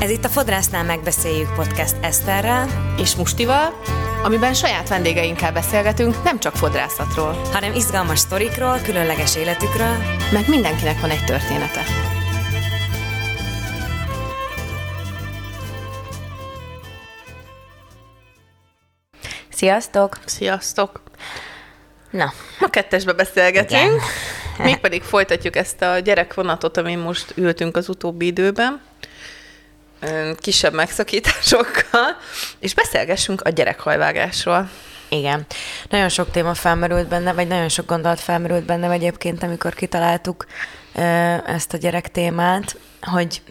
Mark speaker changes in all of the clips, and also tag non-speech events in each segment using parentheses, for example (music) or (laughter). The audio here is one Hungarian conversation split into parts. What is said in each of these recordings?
Speaker 1: Ez itt a Fodrásznál megbeszéljük podcast Eszterrel
Speaker 2: és Mustival, amiben saját vendégeinkkel beszélgetünk nem csak fodrászatról,
Speaker 1: hanem izgalmas sztorikról, különleges életükről,
Speaker 2: meg mindenkinek van egy története.
Speaker 1: Sziasztok!
Speaker 2: Sziasztok!
Speaker 1: Na,
Speaker 2: Ma kettesbe beszélgetünk, mégpedig folytatjuk ezt a gyerekvonatot, amin most ültünk az utóbbi időben, kisebb megszakításokkal, és beszélgessünk a gyerekhajvágásról.
Speaker 1: igen. Nagyon sok téma felmerült benne, vagy nagyon sok gondolat felmerült bennem egyébként, amikor kitaláltuk ezt a gyerek témát, hogy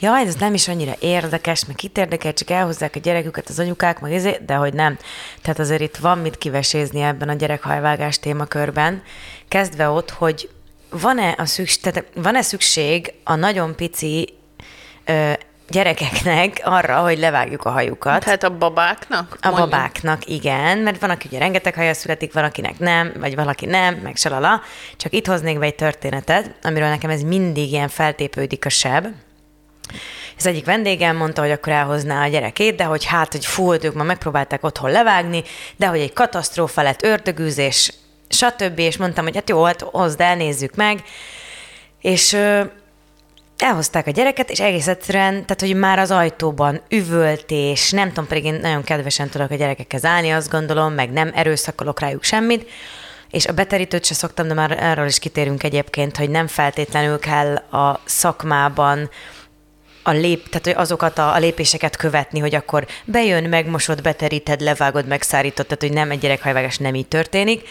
Speaker 1: jaj, ez nem is annyira érdekes, meg kit érdekel, csak elhozzák a gyereküket az anyukák, meg ezért, de hogy nem. Tehát azért itt van mit kivesézni ebben a gyerekhajvágás témakörben, kezdve ott, hogy van-e, a szükség, tehát van-e szükség a nagyon pici ö, gyerekeknek arra, hogy levágjuk a hajukat?
Speaker 2: Tehát a babáknak?
Speaker 1: A
Speaker 2: mondjuk?
Speaker 1: babáknak igen, mert van, aki ugye rengeteg haja születik, van, akinek nem, vagy valaki nem, meg salala. Csak itt hoznék be egy történetet, amiről nekem ez mindig ilyen feltépődik a seb. Az egyik vendégem mondta, hogy akkor elhozná a gyerekét, de hogy hát, hogy fú, ők már megpróbálták otthon levágni, de hogy egy katasztrófa lett, ördögűzés, stb. És mondtam, hogy hát jó, hát hozd el, nézzük meg. És elhozták a gyereket, és egész egyszerűen, tehát hogy már az ajtóban üvöltés, nem tudom, pedig én nagyon kedvesen tudok a gyerekekhez állni, azt gondolom, meg nem erőszakolok rájuk semmit, és a beterítőt se szoktam, de már erről is kitérünk egyébként, hogy nem feltétlenül kell a szakmában a lép, tehát hogy azokat a, a lépéseket követni, hogy akkor bejön, megmosod, beteríted, levágod, megszárítod, tehát hogy nem egy gyerekhajvágás nem így történik.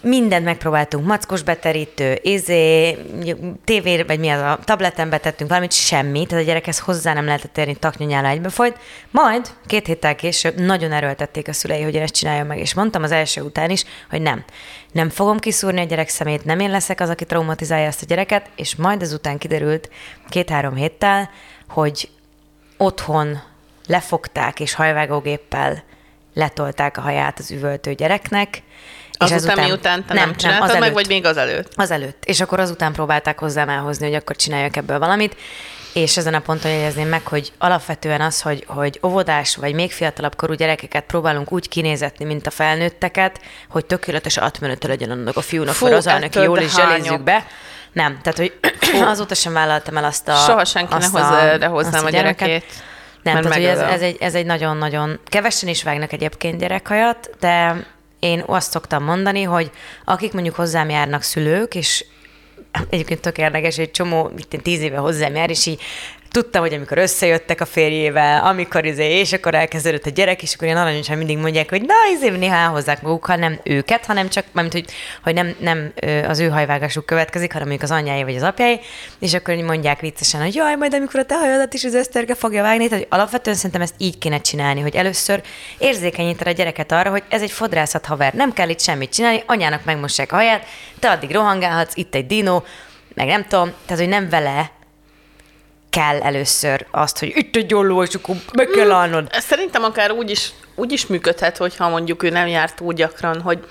Speaker 1: Mindent megpróbáltunk, mackos beterítő, izé, tévé, vagy mi az a tableten betettünk valamit, semmi, tehát a gyerekhez hozzá nem lehetett érni, taknyonyála egybe folyt. Majd két héttel később nagyon erőltették a szülei, hogy én ezt csináljam meg, és mondtam az első után is, hogy nem. Nem fogom kiszúrni a gyerek szemét, nem én leszek az, aki traumatizálja ezt a gyereket, és majd ezután kiderült két-három héttel, hogy otthon lefogták és hajvágógéppel letolták a haját az üvöltő gyereknek, és
Speaker 2: Azután,
Speaker 1: ezután-
Speaker 2: miután te nem, nem csináltad
Speaker 1: az
Speaker 2: meg,
Speaker 1: előtt.
Speaker 2: vagy még az előtt?
Speaker 1: Az előtt. És akkor azután próbálták hozzám elhozni, hogy akkor csináljak ebből valamit. És ezen a ponton jegyezném meg, hogy alapvetően az, hogy, hogy óvodás vagy még fiatalabb korú gyerekeket próbálunk úgy kinézetni, mint a felnőtteket, hogy tökéletes átmenete legyen annak a fiúnak,
Speaker 2: Fú,
Speaker 1: vagy az
Speaker 2: ettől
Speaker 1: jól is zselézzük be. Nem, tehát hogy (clears throat) azóta sem vállaltam el azt a...
Speaker 2: Soha senki ne
Speaker 1: azt
Speaker 2: hozza erre hozzám a
Speaker 1: gyereket.
Speaker 2: gyerekét,
Speaker 1: Nem,
Speaker 2: mert
Speaker 1: tehát hogy ez, ez, egy, ez egy nagyon-nagyon... Kevesen is vágnak egyébként gyerekhajat, de én azt szoktam mondani, hogy akik mondjuk hozzám járnak szülők, és egyébként tök érdekes, egy csomó, itt tíz éve hozzám jár, és így tudtam, hogy amikor összejöttek a férjével, amikor izé, és akkor elkezdődött a gyerek, és akkor ilyen aranyosan mindig mondják, hogy na, izé, néha elhozzák magukkal, nem őket, hanem csak, mert hogy, hogy nem, nem az ő hajvágásuk következik, hanem mondjuk az anyjáé vagy az apjáé, és akkor mondják viccesen, hogy jaj, majd amikor a te hajadat is az Eszterge fogja vágni, tehát alapvetően szerintem ezt így kéne csinálni, hogy először érzékenyíted a gyereket arra, hogy ez egy fodrászat haver, nem kell itt semmit csinálni, anyának megmossák a haját, te addig rohangálhatsz, itt egy dino, meg nem tudom, tehát hogy nem vele kell először azt, hogy itt egy olló, és akkor meg kell állnod.
Speaker 2: Ez szerintem akár úgy is, úgy is működhet, hogyha mondjuk ő nem járt túl gyakran, hogy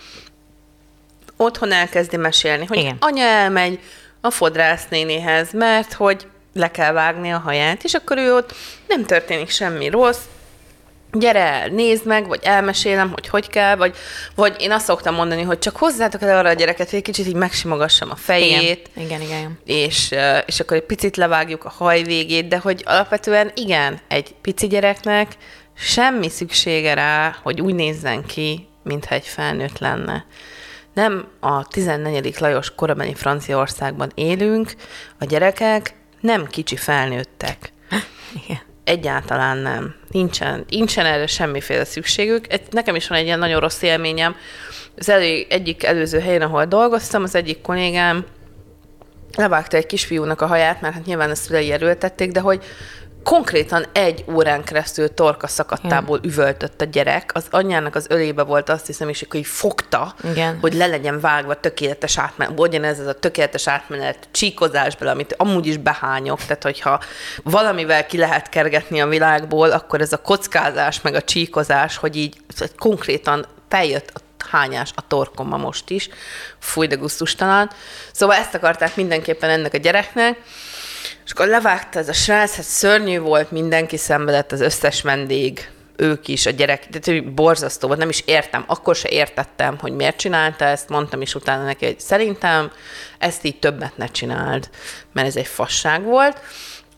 Speaker 2: otthon elkezdi mesélni, hogy
Speaker 1: Igen.
Speaker 2: anya elmegy a fodrász nénihez, mert hogy le kell vágni a haját, és akkor ő ott nem történik semmi rossz, gyere el, nézd meg, vagy elmesélem, hogy hogy kell, vagy, vagy én azt szoktam mondani, hogy csak hozzátok el arra a gyereket, hogy egy kicsit így megsimogassam a fejét,
Speaker 1: Igen, igen, igen.
Speaker 2: és, és akkor egy picit levágjuk a haj végét, de hogy alapvetően igen, egy pici gyereknek semmi szüksége rá, hogy úgy nézzen ki, mintha egy felnőtt lenne. Nem a 14. Lajos korabeli Franciaországban élünk, a gyerekek nem kicsi felnőttek. (laughs)
Speaker 1: igen.
Speaker 2: Egyáltalán nem. Nincsen, nincsen erre semmiféle szükségük. Nekem is van egy ilyen nagyon rossz élményem. Az elég, egyik előző helyen, ahol dolgoztam, az egyik kollégám levágta egy kisfiúnak a haját, mert hát nyilván ezt szülei erőltették, de hogy konkrétan egy órán keresztül torka szakadtából üvöltött a gyerek, az anyjának az ölébe volt, azt hiszem, és akkor így fogta,
Speaker 1: Igen.
Speaker 2: hogy le legyen vágva tökéletes átmenet, legyen ez, ez a tökéletes átmenet csíkozásból, amit amúgy is behányok, tehát hogyha valamivel ki lehet kergetni a világból, akkor ez a kockázás, meg a csíkozás, hogy így hogy konkrétan feljött a hányás a torkomba most is, fúj, de gusztustalan. Szóval ezt akarták mindenképpen ennek a gyereknek, És akkor levágta ez a srác, hát szörnyű volt, mindenki szenvedett, az összes vendég, ők is, a gyerek, de borzasztó volt, nem is értem, akkor se értettem, hogy miért csinálta ezt, mondtam is utána neki, hogy szerintem ezt így többet ne csináld, mert ez egy fasság volt.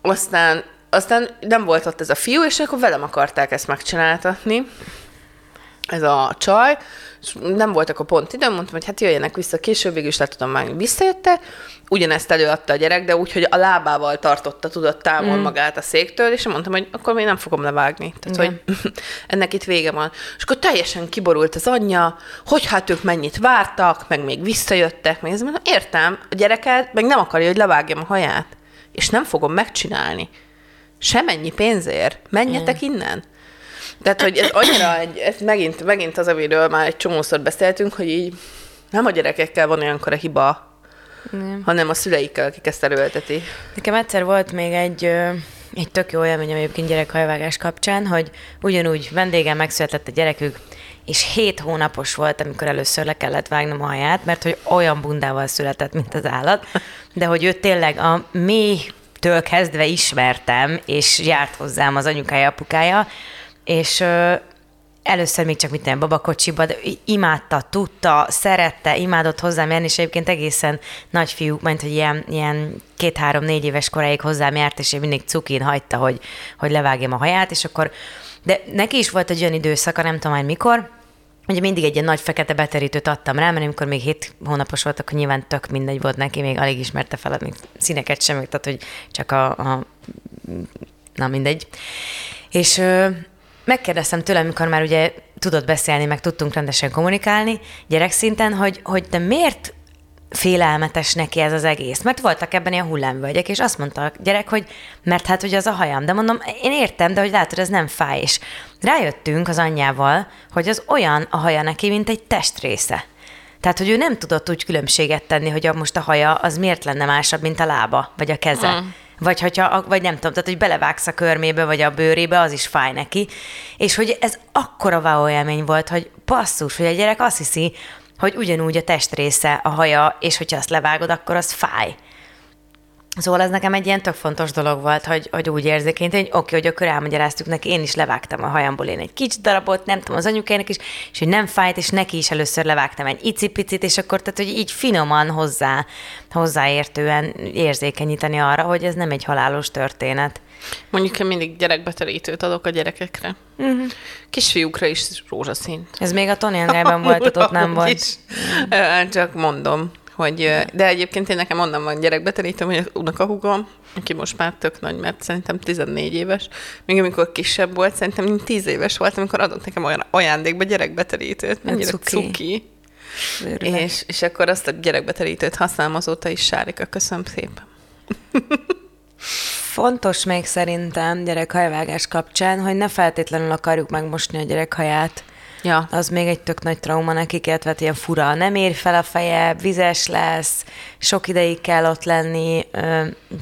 Speaker 2: Aztán, aztán nem volt ott ez a fiú, és akkor velem akarták ezt megcsináltatni, ez a csaj, és nem voltak a pont időm, mondtam, hogy hát jöjjenek vissza később, végül is le tudom vágni. Visszajötte, ugyanezt előadta a gyerek, de úgy, hogy a lábával tartotta, tudott távol mm. magát a széktől, és mondtam, hogy akkor még nem fogom levágni. Tehát, Igen. hogy (laughs) ennek itt vége van. És akkor teljesen kiborult az anyja, hogy hát ők mennyit vártak, meg még visszajöttek, meg ez mondom, értem, a gyereket meg nem akarja, hogy levágjam a haját, és nem fogom megcsinálni. Semennyi pénzért. Menjetek mm. innen. Tehát, hogy ez annyira egy, ez megint, megint az, amiről már egy csomószor beszéltünk, hogy így nem a gyerekekkel van olyankor a hiba, nem. hanem a szüleikkel, akik ezt erőlteti.
Speaker 1: Nekem egyszer volt még egy, egy tök jó élményem egyébként gyerekhajvágás kapcsán, hogy ugyanúgy vendégem megszületett a gyerekük, és hét hónapos volt, amikor először le kellett vágnom a haját, mert hogy olyan bundával született, mint az állat, de hogy ő tényleg a mélytől kezdve ismertem, és járt hozzám az anyukája, apukája, és először még csak mit nem babakocsiba, de imádta, tudta, szerette, imádott hozzám járni, és egyébként egészen nagy fiú, mert hogy ilyen, ilyen két-három-négy éves koráig hozzám járt, és én mindig cukin hagyta, hogy, hogy levágjam a haját, és akkor, de neki is volt egy olyan időszaka, nem tudom már mikor, Ugye mindig egy ilyen nagy fekete beterítőt adtam rá, mert amikor még hét hónapos volt, akkor nyilván tök mindegy volt neki, még alig ismerte fel, még színeket sem, tehát hogy csak a, a na mindegy. És megkérdeztem tőle, amikor már ugye tudott beszélni, meg tudtunk rendesen kommunikálni gyerekszinten, hogy, hogy de miért félelmetes neki ez az egész. Mert voltak ebben ilyen hullámvölgyek, és azt mondta a gyerek, hogy mert hát hogy az a hajam. De mondom, én értem, de hogy látod, ez nem fáj. És rájöttünk az anyjával, hogy az olyan a haja neki, mint egy testrésze. Tehát, hogy ő nem tudott úgy különbséget tenni, hogy a, most a haja az miért lenne másabb, mint a lába, vagy a keze. Mm vagy, hogyha, vagy nem tudom, tehát hogy belevágsz a körmébe, vagy a bőrébe, az is fáj neki. És hogy ez akkora wow élmény volt, hogy basszus, hogy a gyerek azt hiszi, hogy ugyanúgy a testrésze a haja, és hogyha azt levágod, akkor az fáj. Szóval ez nekem egy ilyen tök fontos dolog volt, hogy, hogy úgy érzékeny, hogy oké, hogy akkor elmagyaráztuk neki, én is levágtam a hajamból én egy kicsi darabot, nem tudom, az anyukának is, és hogy nem fájt, és neki is először levágtam egy icipicit, és akkor tehát, hogy így finoman hozzá, hozzáértően érzékenyíteni arra, hogy ez nem egy halálos történet.
Speaker 2: Mondjuk én mindig gyerekbetelítőt adok a gyerekekre. Uh-huh. Kisfiúkra is rózsaszínt.
Speaker 1: Ez még a Tony Andrében volt, ott nem volt. Is.
Speaker 2: Csak mondom hogy, de egyébként én nekem onnan van gyerekbeterítem, hogy a húgom, aki most már tök nagy, mert szerintem 14 éves, még amikor kisebb volt, szerintem 10 éves volt, amikor adott nekem olyan ajándékba gyerekbeterítőt, mennyire cuki. cuki. És, és akkor azt a gyerekbeterítőt használom azóta is, Sárika, köszönöm szépen. (laughs)
Speaker 1: Fontos még szerintem gyerekhajvágás kapcsán, hogy ne feltétlenül akarjuk megmosni a gyerekhaját. Ja. Az még egy tök nagy trauma nekik, illetve ilyen fura, nem ér fel a feje, vizes lesz, sok ideig kell ott lenni,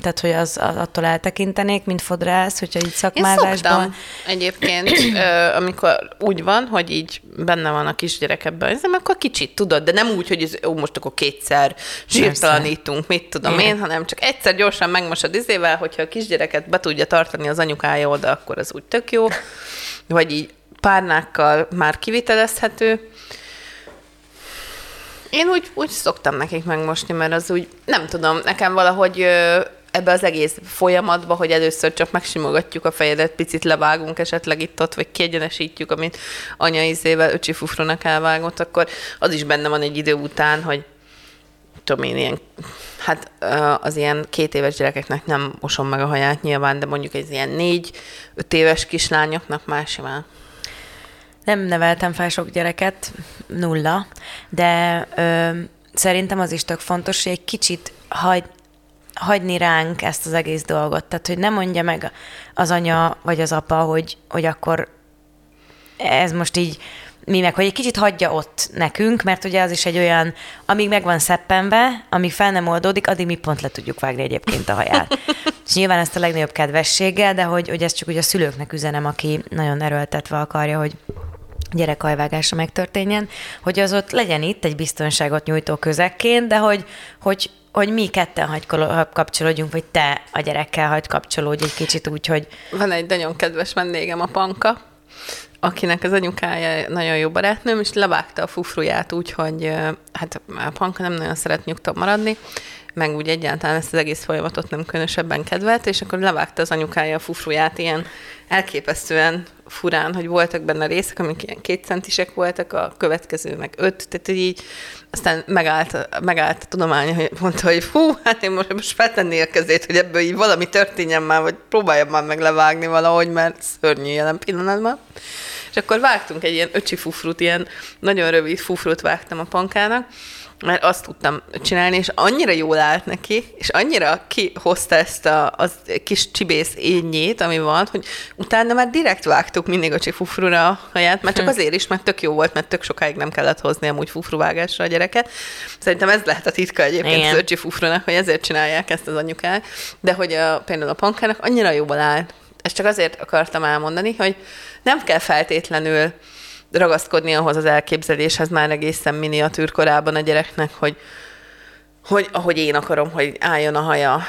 Speaker 1: tehát hogy az, attól eltekintenék, mint fodrász, hogyha így szakmázásban. Én
Speaker 2: egyébként, amikor úgy van, hogy így benne van a kisgyerek ebben, ez akkor kicsit tudod, de nem úgy, hogy ez, ó, most akkor kétszer zsírtalanítunk, mit tudom Igen. én, hanem csak egyszer gyorsan megmosod izével, hogyha a kisgyereket be tudja tartani az anyukája oda, akkor az úgy tök jó. Vagy így párnákkal már kivitelezhető. Én úgy, úgy szoktam nekik megmosni, mert az úgy, nem tudom, nekem valahogy ebbe az egész folyamatba, hogy először csak megsimogatjuk a fejedet, picit levágunk esetleg itt ott, vagy kiegyenesítjük, amit anya izével öcsi fufronak elvágott, akkor az is benne van egy idő után, hogy tudom én, ilyen, hát az ilyen két éves gyerekeknek nem mosom meg a haját nyilván, de mondjuk egy ilyen négy-öt éves kislányoknak más simán.
Speaker 1: Nem neveltem fel sok gyereket, nulla, de ö, szerintem az is tök fontos, hogy egy kicsit hagy, hagyni ránk ezt az egész dolgot. Tehát, hogy nem mondja meg az anya vagy az apa, hogy, hogy akkor ez most így mi meg, hogy egy kicsit hagyja ott nekünk, mert ugye az is egy olyan, amíg meg van szeppenve, amíg fel nem oldódik, addig mi pont le tudjuk vágni egyébként a haját. (laughs) És nyilván ezt a legnagyobb kedvességgel, de hogy, hogy ez csak ugye a szülőknek üzenem, aki nagyon erőltetve akarja, hogy gyerekhajvágása megtörténjen, hogy az ott legyen itt egy biztonságot nyújtó közekként, de hogy, hogy hogy mi ketten hagy kapcsolódjunk, vagy te a gyerekkel hagy kapcsolódj egy kicsit úgy, hogy
Speaker 2: Van egy nagyon kedves vendégem, a Panka, akinek az anyukája nagyon jó barátnőm, és levágta a fufruját úgy, hogy hát a Panka nem nagyon szeret nyugton maradni, meg úgy egyáltalán ezt az egész folyamatot nem különösebben kedvelt, és akkor levágta az anyukája a fufruját ilyen elképesztően furán, hogy voltak benne részek, amik ilyen két centisek voltak, a következő meg öt, tehát így aztán megállt, megállt a tudomány, hogy mondta, hogy hú, hát én most, most feltenné a kezét, hogy ebből így valami történjen már, vagy próbáljam már meg levágni valahogy, mert szörnyű jelen pillanatban. És akkor vágtunk egy ilyen öcsi fufrut, ilyen nagyon rövid fufrut vágtam a pankának, mert azt tudtam csinálni, és annyira jól állt neki, és annyira kihozta ezt a az kis csibész ényét, ami van, hogy utána már direkt vágtuk mindig a csifufrura a haját, mert csak azért is, mert tök jó volt, mert tök sokáig nem kellett hozni amúgy fufruvágásra a gyereket. Szerintem ez lehet a titka egyébként
Speaker 1: Igen.
Speaker 2: az öcsi fufrunak, hogy ezért csinálják ezt az anyukák, de hogy a, például a pankának annyira jól állt. Ezt csak azért akartam elmondani, hogy nem kell feltétlenül ragaszkodni ahhoz az elképzeléshez már egészen miniatűr korában a gyereknek, hogy, hogy ahogy én akarom, hogy álljon a haja.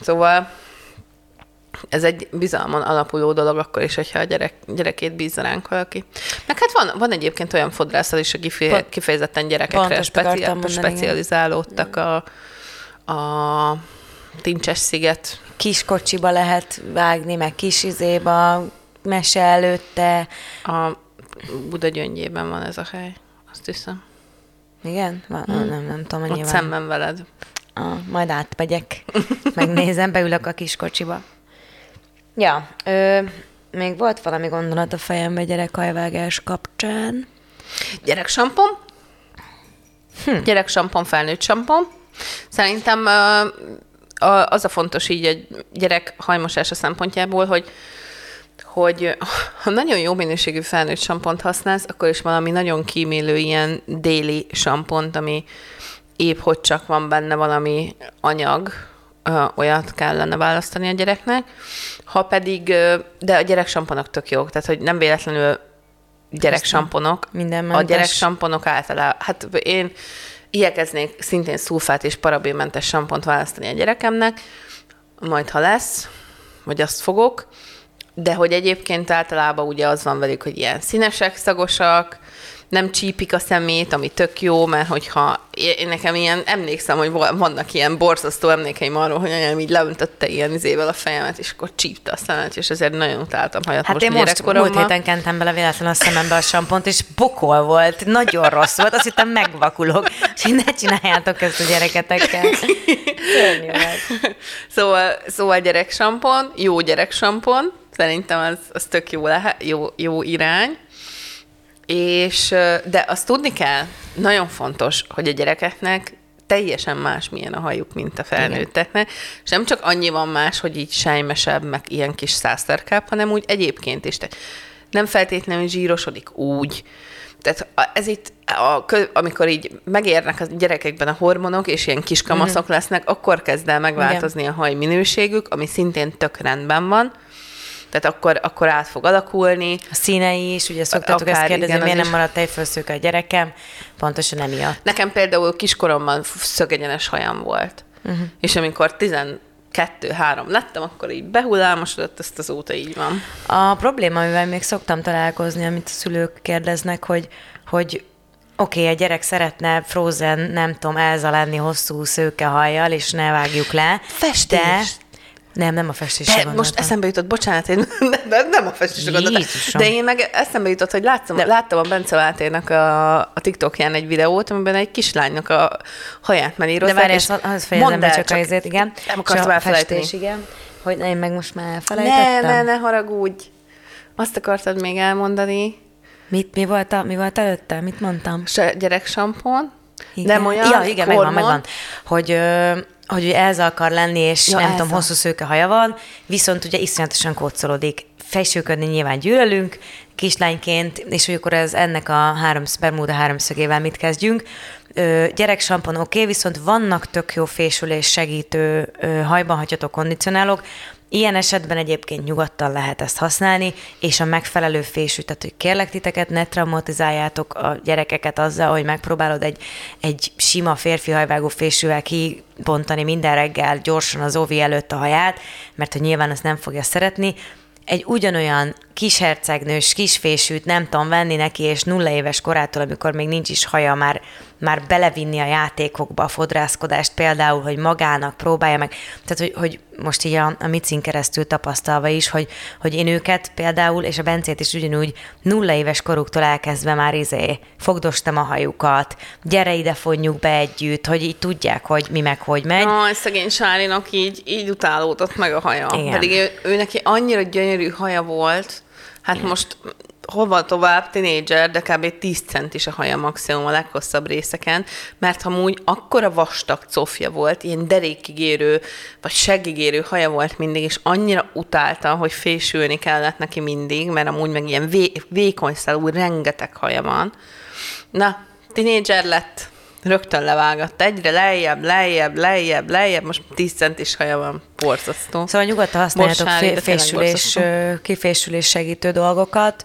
Speaker 2: Szóval ez egy bizalmon alapuló dolog akkor is, hogyha a gyerek, gyerekét bízza ránk valaki. Meg hát van, van egyébként olyan fodrászat is, aki
Speaker 1: Pont-
Speaker 2: kifejezetten gyerekekre
Speaker 1: ezt akartam
Speaker 2: speci-
Speaker 1: mondani, igen.
Speaker 2: specializálódtak a, a Tincses sziget
Speaker 1: kis kocsiba lehet vágni, meg kis izéba, mese előtte.
Speaker 2: a Buda gyöngyében van ez a hely, azt hiszem.
Speaker 1: Igen? Van, hmm. Nem, nem tudom,
Speaker 2: Ott
Speaker 1: annyival.
Speaker 2: szemben veled.
Speaker 1: Ah, majd átmegyek, megnézem, beülök a kis kocsiba. Ja, ö, még volt valami gondolat a fejembe gyerekhajvágás kapcsán.
Speaker 2: Gyereksampon. Hm. Gyereksampon, felnőtt sampon. Szerintem ö, az a fontos így egy gyerek hajmosása szempontjából, hogy hogy ha nagyon jó minőségű felnőtt sampont használsz, akkor is valami nagyon kímélő ilyen déli sampont, ami épp hogy csak van benne valami anyag, olyat kellene választani a gyereknek. Ha pedig, de a gyereksamponok tök jók, tehát hogy nem véletlenül gyereksamponok. A
Speaker 1: Mindenmentes.
Speaker 2: gyereksamponok általában, hát én igyekeznék szintén szulfát és parabénmentes sampont választani a gyerekemnek, majd ha lesz, vagy azt fogok, de hogy egyébként általában ugye az van velük, hogy ilyen színesek, szagosak, nem csípik a szemét, ami tök jó, mert hogyha én nekem ilyen, emlékszem, hogy vannak ilyen borzasztó emlékeim arról, hogy anyám így leöntötte ilyen izével a fejemet, és akkor csípte a szemet, és ezért nagyon utáltam hajat
Speaker 1: Hát
Speaker 2: most
Speaker 1: én most múlt héten kentem bele véletlenül a szemembe a sampont, és bokol volt, nagyon rossz volt, azt hittem megvakulok, és ne csináljátok ezt a gyereketekkel. (laughs)
Speaker 2: Szóval, szóval gyereksampon, jó gyereksampon, szerintem az, az tök jó, lehet, jó, jó irány. És, de azt tudni kell, nagyon fontos, hogy a gyerekeknek teljesen más milyen a hajuk, mint a felnőtteknek, és nem csak annyi van más, hogy így sejmesebb, meg ilyen kis szászterkáp, hanem úgy egyébként is. Tehát nem feltétlenül zsírosodik úgy, tehát ez itt, a, amikor így megérnek a gyerekekben a hormonok, és ilyen kis kamaszok
Speaker 1: Mhm.
Speaker 2: lesznek, akkor kezd el megváltozni a haj minőségük, ami szintén tök rendben van. Tehát akkor, akkor át fog alakulni.
Speaker 1: A színei is, ugye szoktátok
Speaker 2: Akár,
Speaker 1: ezt kérdezni,
Speaker 2: igen,
Speaker 1: miért nem
Speaker 2: is.
Speaker 1: maradt tejfölszőke a gyerekem, pontosan emiatt.
Speaker 2: Nekem például kiskoromban szögegyenes hajam volt. Uh-huh. És amikor 12-3 lettem, akkor így behullámosodott, ezt azóta így van.
Speaker 1: A probléma, amivel még szoktam találkozni, amit a szülők kérdeznek, hogy, hogy oké, okay, a gyerek szeretne Frozen, nem tudom, Elza lenni hosszú szőke hajjal, és ne vágjuk le.
Speaker 2: Festés.
Speaker 1: De, nem, nem a festésre
Speaker 2: De
Speaker 1: gondoltam.
Speaker 2: most eszembe jutott, bocsánat, én (laughs) de nem a festésre gondoltam. De én meg eszembe jutott, hogy láttam,
Speaker 1: De-
Speaker 2: láttam a Bence Váltérnak a, a TikTokján egy videót, amiben egy kislánynak a haját
Speaker 1: De
Speaker 2: menírozzák.
Speaker 1: várj,
Speaker 2: és
Speaker 1: az fejezem be csak, csak azért, igen.
Speaker 2: Nem akartam elfelejteni.
Speaker 1: festés, igen. Hogy én meg most már
Speaker 2: Ne,
Speaker 1: elfelejtettem.
Speaker 2: ne, ne haragudj. Azt akartad még elmondani.
Speaker 1: Mit, mi, volt a, mi volt előtte? Mit mondtam?
Speaker 2: Se- Gyereksampon.
Speaker 1: Igen.
Speaker 2: Nem olyan
Speaker 1: Ja, igen, megvan,
Speaker 2: hormon.
Speaker 1: megvan. Hogy, ö, hogy Elza akar lenni, és
Speaker 2: Ja,
Speaker 1: nem
Speaker 2: Elza.
Speaker 1: tudom, hosszú szőke haja van, viszont ugye iszonyatosan kócolódik. Felsőködni nyilván gyűlölünk, kislányként, és hogy akkor ez ennek a három, Bermuda háromszögével mit kezdjünk. Ö, gyereksampon oké, okay, viszont vannak tök jó fésülés segítő ö, hajban hagyható kondicionálók, Ilyen esetben egyébként nyugodtan lehet ezt használni, és a megfelelő fésű, tehát hogy kérlek titeket, ne traumatizáljátok a gyerekeket azzal, hogy megpróbálod egy, egy sima férfi hajvágó fésűvel kibontani minden reggel gyorsan az óvi előtt a haját, mert hogy nyilván azt nem fogja szeretni, egy ugyanolyan kishercegnős, kisfésűt nem tudom venni neki, és nulla éves korától, amikor még nincs is haja, már, már belevinni a játékokba a fodrászkodást, például, hogy magának próbálja meg. Tehát, hogy, hogy most így a, a Micin keresztül tapasztalva is, hogy, hogy én őket például, és a Bencét is ugyanúgy nulla éves koruktól elkezdve már izé, fogdostam a hajukat, gyere ide, fonjuk be együtt, hogy így tudják, hogy mi meg hogy megy.
Speaker 2: Aj, szegény Sárinak így, így utálódott meg a haja.
Speaker 1: Igen.
Speaker 2: Pedig ő, ő neki annyira gyönyörű haja volt, hát most hova tovább, tinédzser, de kb. 10 centis a haja maximum a leghosszabb részeken, mert amúgy akkora vastag cofja volt, ilyen derékigérő, vagy segigérő haja volt mindig, és annyira utálta, hogy fésülni kellett neki mindig, mert amúgy meg ilyen vé- vékony szálú, rengeteg haja van. Na, tinédzser lett, rögtön levágott. Egyre lejjebb, lejjebb, lejjebb, lejjebb, most 10 centis haja van, borzasztó.
Speaker 1: Szóval nyugodtan használjátok fé- fésülés, kifésülés segítő dolgokat,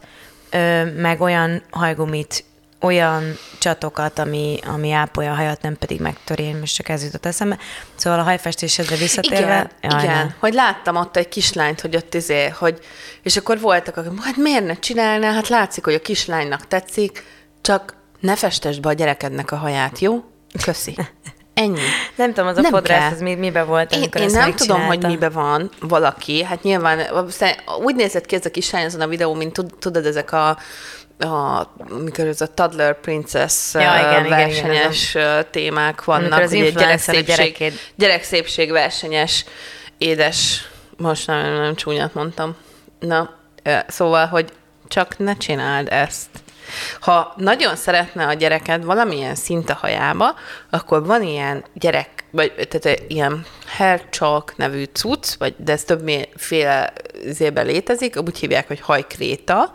Speaker 1: meg olyan hajgumit, olyan csatokat, ami, ami ápolja a hajat, nem pedig megtöri, én most csak ez jutott eszembe. Szóval a hajfestésedre visszatérve...
Speaker 2: Igen,
Speaker 1: Jaj,
Speaker 2: igen.
Speaker 1: ne.
Speaker 2: hogy láttam ott egy kislányt, hogy ott izé, hogy, és akkor voltak, akik, hát miért ne csinálná, hát látszik, hogy a kislánynak tetszik, csak ne festesd be a gyerekednek a haját, jó? Köszi. Ennyi.
Speaker 1: Nem tudom, az a
Speaker 2: Nem
Speaker 1: fodrász,
Speaker 2: kell.
Speaker 1: az mi, mibe volt,
Speaker 2: Én, én nem tudom, hogy mibe van valaki. Hát nyilván úgy nézett ki ez a kislány azon a videó, mint tud- tudod, ezek a, a mikor ez a Toddler Princess
Speaker 1: Ja, igen, igen,
Speaker 2: versenyes igen, témák vannak.
Speaker 1: Amikor az
Speaker 2: ugye gyerekszépség,
Speaker 1: gyerekét-
Speaker 2: gyerekszépség versenyes, édes, most nem, nem csúnyát mondtam. Na, ö, szóval, hogy csak ne csináld ezt. Ha nagyon szeretne a gyereked valamilyen szint a hajába, akkor van ilyen gyerek, vagy tehát ilyen hair chalk nevű cucc, vagy, de ez többféle zében létezik, úgy hívják, hogy hajkréta,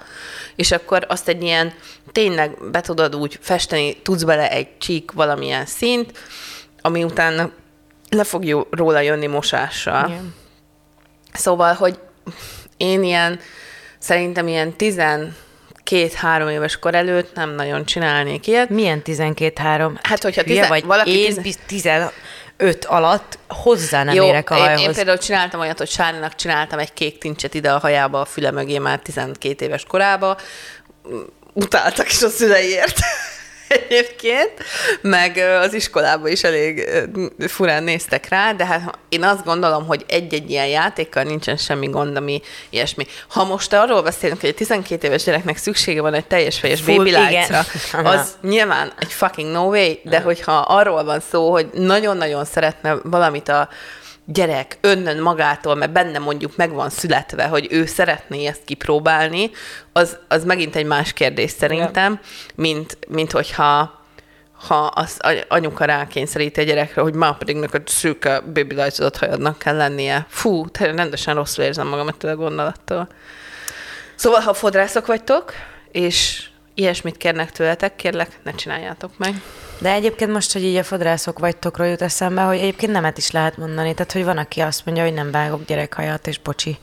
Speaker 2: és akkor azt egy ilyen, tényleg be tudod úgy festeni, tudsz bele egy csík valamilyen szint, ami után le fog jó, róla jönni mosással.
Speaker 1: Igen.
Speaker 2: Szóval, hogy én ilyen, szerintem ilyen 12-3 éves kor előtt nem nagyon csinálnék ilyet.
Speaker 1: Milyen 12-3?
Speaker 2: Hát, hogyha
Speaker 1: Hülye
Speaker 2: tizen-
Speaker 1: vagy,
Speaker 2: valaki
Speaker 1: én
Speaker 2: tizen-
Speaker 1: biz- 15 alatt hozzá nem
Speaker 2: Jó,
Speaker 1: érek a
Speaker 2: én,
Speaker 1: hajhoz.
Speaker 2: én például csináltam olyat, hogy Sárinak csináltam egy kék tincset ide a hajába, a füle mögé már 12 éves korába. Utáltak is a szüleiért egyébként, meg az iskolában is elég furán néztek rá, de hát én azt gondolom, hogy egy-egy ilyen játékkal nincsen semmi gond, ami ilyesmi. Ha most arról beszélünk, hogy egy 12 éves gyereknek szüksége van egy teljes fejes baby lights-ra, (laughs) az nyilván egy fucking no way, de hogyha arról van szó, hogy nagyon-nagyon szeretne valamit a gyerek önnön magától, mert benne mondjuk meg van születve, hogy ő szeretné ezt kipróbálni, az, az megint egy más kérdés szerintem, mint, mint hogyha ha az anyuka rákényszeríti a gyerekre, hogy már pedig neked szűke lights hajadnak kell lennie. Fú, te rendesen rosszul érzem magam ettől a gondolattól. Szóval, ha fodrászok vagytok, és ilyesmit kérnek tőletek, kérlek, ne csináljátok meg.
Speaker 1: De egyébként most, hogy így a fodrászok vagytokról jut eszembe, hogy egyébként nemet is lehet mondani. Tehát, hogy van, aki azt mondja, hogy nem vágok gyerekhajat, és bocsi.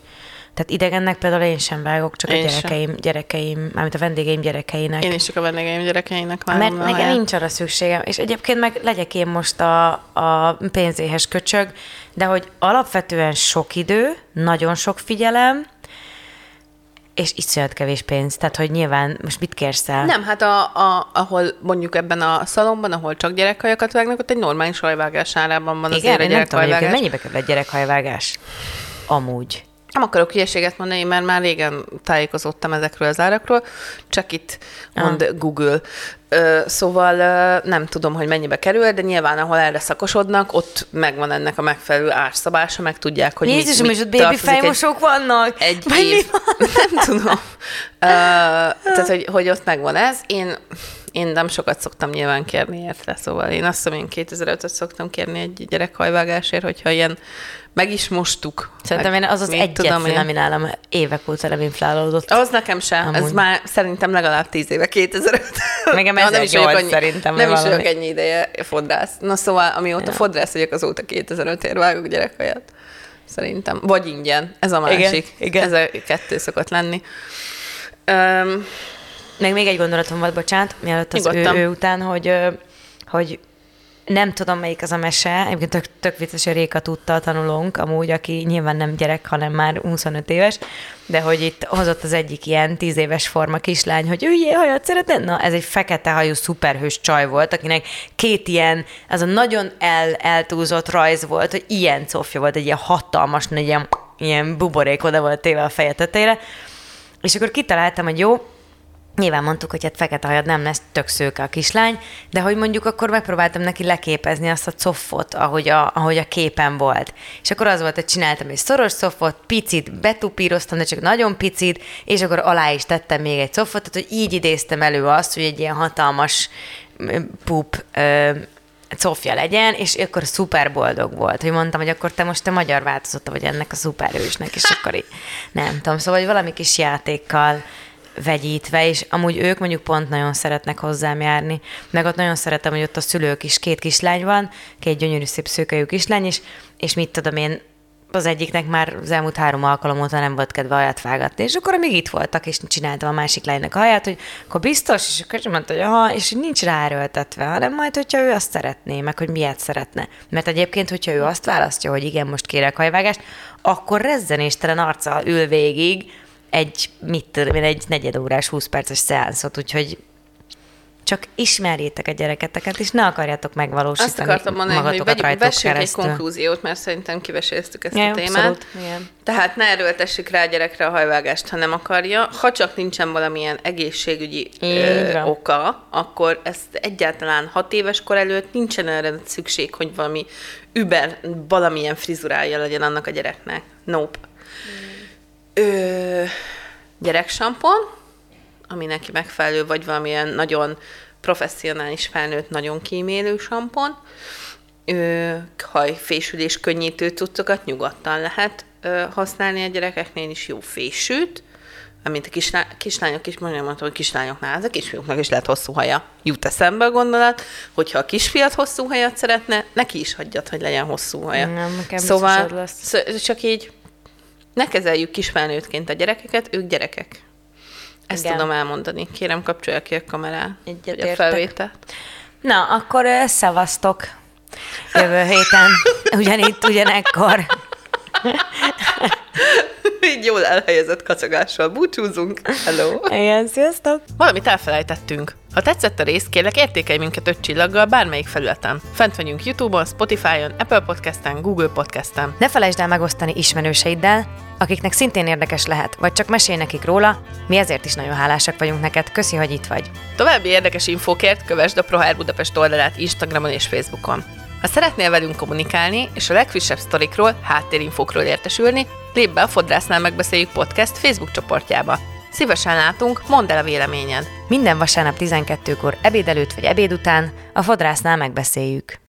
Speaker 1: Tehát idegennek például én sem vágok, csak
Speaker 2: Én
Speaker 1: a
Speaker 2: sem.
Speaker 1: gyerekeim, gyerekeim, mármint a vendégeim gyerekeinek.
Speaker 2: Én is csak a vendégeim gyerekeinek vágom
Speaker 1: Mert nekem nincs arra szükségem. És egyébként meg legyek én most a, a pénzéhes köcsög, de hogy alapvetően sok idő, nagyon sok figyelem, és iszonyat kevés pénz. Tehát, hogy nyilván most mit kérsz el?
Speaker 2: Nem, hát a, a, ahol mondjuk ebben a szalomban, ahol csak gyerekhajakat vágnak, ott egy normális hajvágás árában van
Speaker 1: Igen,
Speaker 2: azért a
Speaker 1: én nem tudom,
Speaker 2: gyerekhajvágás.
Speaker 1: mennyibe kerül egy gyerekhajvágás? Amúgy.
Speaker 2: Nem akarok hülyeséget mondani, mert már régen tájékozottam ezekről az árakról, csak itt mond
Speaker 1: Ah.
Speaker 2: Google. Ö, szóval ö, nem tudom, hogy mennyibe kerül, de nyilván, ahol erre szakosodnak, ott megvan ennek a megfelelő árszabása, meg tudják, hogy
Speaker 1: Jézus,
Speaker 2: mit,
Speaker 1: most ott
Speaker 2: mit
Speaker 1: baby fejmosók vannak?
Speaker 2: egy
Speaker 1: Vagy mi
Speaker 2: év.
Speaker 1: van? (laughs)
Speaker 2: Nem tudom. Uh, tehát, hogy, hogy ott megvan ez. Én, én nem sokat szoktam nyilván kérni érte, szóval én azt hiszem, én 2005-öt szoktam kérni egy gyerekhajvágásért, hogyha ilyen meg is mostuk.
Speaker 1: Szerintem
Speaker 2: meg
Speaker 1: én az az egyetlen,
Speaker 2: én-
Speaker 1: ami nálam évek óta nem inflálódott.
Speaker 2: Az nekem sem. Ez
Speaker 1: Amúgy.
Speaker 2: már szerintem legalább 10 éve, 2005.
Speaker 1: Nekem
Speaker 2: Na, nem is vagyok
Speaker 1: 1008
Speaker 2: annyi-
Speaker 1: szerintem,
Speaker 2: Nem
Speaker 1: vagy
Speaker 2: is vagyok
Speaker 1: valami.
Speaker 2: ennyi ideje fodrász. Na szóval, amióta
Speaker 1: Ja.
Speaker 2: fodrász vagyok, azóta 2005-ért vágok gyerekhajat. szerintem. Vagy ingyen. Ez a másik.
Speaker 1: Igen, igen.
Speaker 2: Ez a kettő szokott lenni. Um,
Speaker 1: Meg még egy gondolatom volt, bocsánat, mielőtt az ő,
Speaker 2: Nyugodtan.
Speaker 1: ő után, hogy, hogy nem tudom, melyik az a mese, egyébként tök, tök vicces, hogy Réka tudta tanulónk, amúgy, aki nyilván nem gyerek, hanem már 25 éves, de hogy itt hozott az egyik ilyen 10 éves forma kislány, hogy ilyen hajat szeretne? Na, ez egy fekete hajú szuperhős csaj volt, akinek két ilyen, az a nagyon el, eltúlzott rajz volt, hogy ilyen cofja volt, egy ilyen hatalmas, nagy ilyen, ilyen buborék oda volt téve a feje tetejére, és akkor kitaláltam, hogy jó, Nyilván mondtuk, hogy hát fekete hajad nem lesz, tök szőke a kislány, de hogy mondjuk akkor megpróbáltam neki leképezni azt a coffot, ahogy a, ahogy a képen volt. És akkor az volt, hogy csináltam egy szoros coffot, picit betupíroztam, de csak nagyon picit, és akkor alá is tettem még egy coffot, tehát hogy így idéztem elő azt, hogy egy ilyen hatalmas pup cofja legyen, és akkor szuper boldog volt, hogy mondtam, hogy akkor te most te magyar változata vagy ennek a szuperhősnek, és akkor így nem tudom, szóval hogy valami kis játékkal vegyítve, és amúgy ők mondjuk pont nagyon szeretnek hozzám járni, meg ott nagyon szeretem, hogy ott a szülők is, két kislány van, két gyönyörű szép szőkejű kislány is, és mit tudom én, az egyiknek már az elmúlt három alkalom óta nem volt kedve haját vágatni, és akkor még itt voltak, és csináltam a másik lánynak a haját, hogy akkor biztos, és akkor mondta, hogy aha, és hogy nincs ráerőltetve, hanem majd, hogyha ő azt szeretné, meg hogy miért szeretne. Mert egyébként, hogyha ő azt választja, hogy igen, most kérek hajvágást, akkor rezzenéstelen arccal ül végig egy, mit tudom én, egy negyedórás, 20 perces szeánszot, úgyhogy csak ismerjétek a gyereketeket, és ne akarjátok megvalósítani
Speaker 2: azt akartam mondani, hogy vegy, vessünk egy
Speaker 1: keresztül.
Speaker 2: konklúziót, mert szerintem kiveséztük ezt
Speaker 1: Ja,
Speaker 2: a témát.
Speaker 1: abszolút, igen.
Speaker 2: Tehát ne erőltessük rá a gyerekre a hajvágást, ha nem akarja. Ha csak nincsen valamilyen egészségügyi ö, oka, akkor ezt egyáltalán hat éves kor előtt nincsen erre szükség, hogy valami über, valamilyen frizurája legyen annak a gyereknek. Nope. Ö, gyereksampon, ami neki megfelelő, vagy valamilyen nagyon professzionális felnőtt, nagyon kímélő sampon. Ö, hajfésülés könnyítő cuccokat nyugodtan lehet ö, használni a gyerekeknél is, jó fésűt, amint a kislány, kislányok is, mondjam, hogy kislányoknál, az a kisfiúknak is lehet hosszú haja. Jut eszembe a gondolat, hogyha a kisfiat hosszú hajat szeretne, neki is hagyjad, hogy legyen hosszú haja.
Speaker 1: Nem, nekem
Speaker 2: szóval
Speaker 1: az lesz.
Speaker 2: sz- csak így ne kezeljük kisfelnőttként a gyerekeket, ők gyerekek. Ezt
Speaker 1: Igen.
Speaker 2: tudom elmondani. Kérem, kapcsolja ki a kamerát, vagy a felvételt.
Speaker 1: Na, akkor ö, szevasztok jövő héten, ugyanitt, ugyanekkor. (laughs)
Speaker 2: Jól elhelyezett kacagással búcsúzunk. Hello!
Speaker 1: Igen, sziasztok!
Speaker 2: Valamit elfelejtettünk. Ha tetszett a rész, kérlek értékelj minket öt csillaggal bármelyik felületen. Fent vagyunk Youtube-on, Spotify-on, Apple Podcast-en, Google Podcast-en.
Speaker 1: Ne felejtsd el megosztani ismerőseiddel, akiknek szintén érdekes lehet, vagy csak mesélj nekik róla, mi ezért is nagyon hálásak vagyunk neked, köszi, hogy itt vagy.
Speaker 2: További érdekes infókért kövesd a ProHair Budapest oldalát Instagramon és Facebookon. Ha szeretnél velünk kommunikálni, és a legfrissebb sztorikról, háttérinfókról értesülni, lépj be a Fodrásznál megbeszéljük podcast Facebook csoportjába. Szívesen látunk, mondd el a véleményed.
Speaker 1: Minden vasárnap 12-kor ebéd előtt vagy ebéd után a fodrásznál megbeszéljük.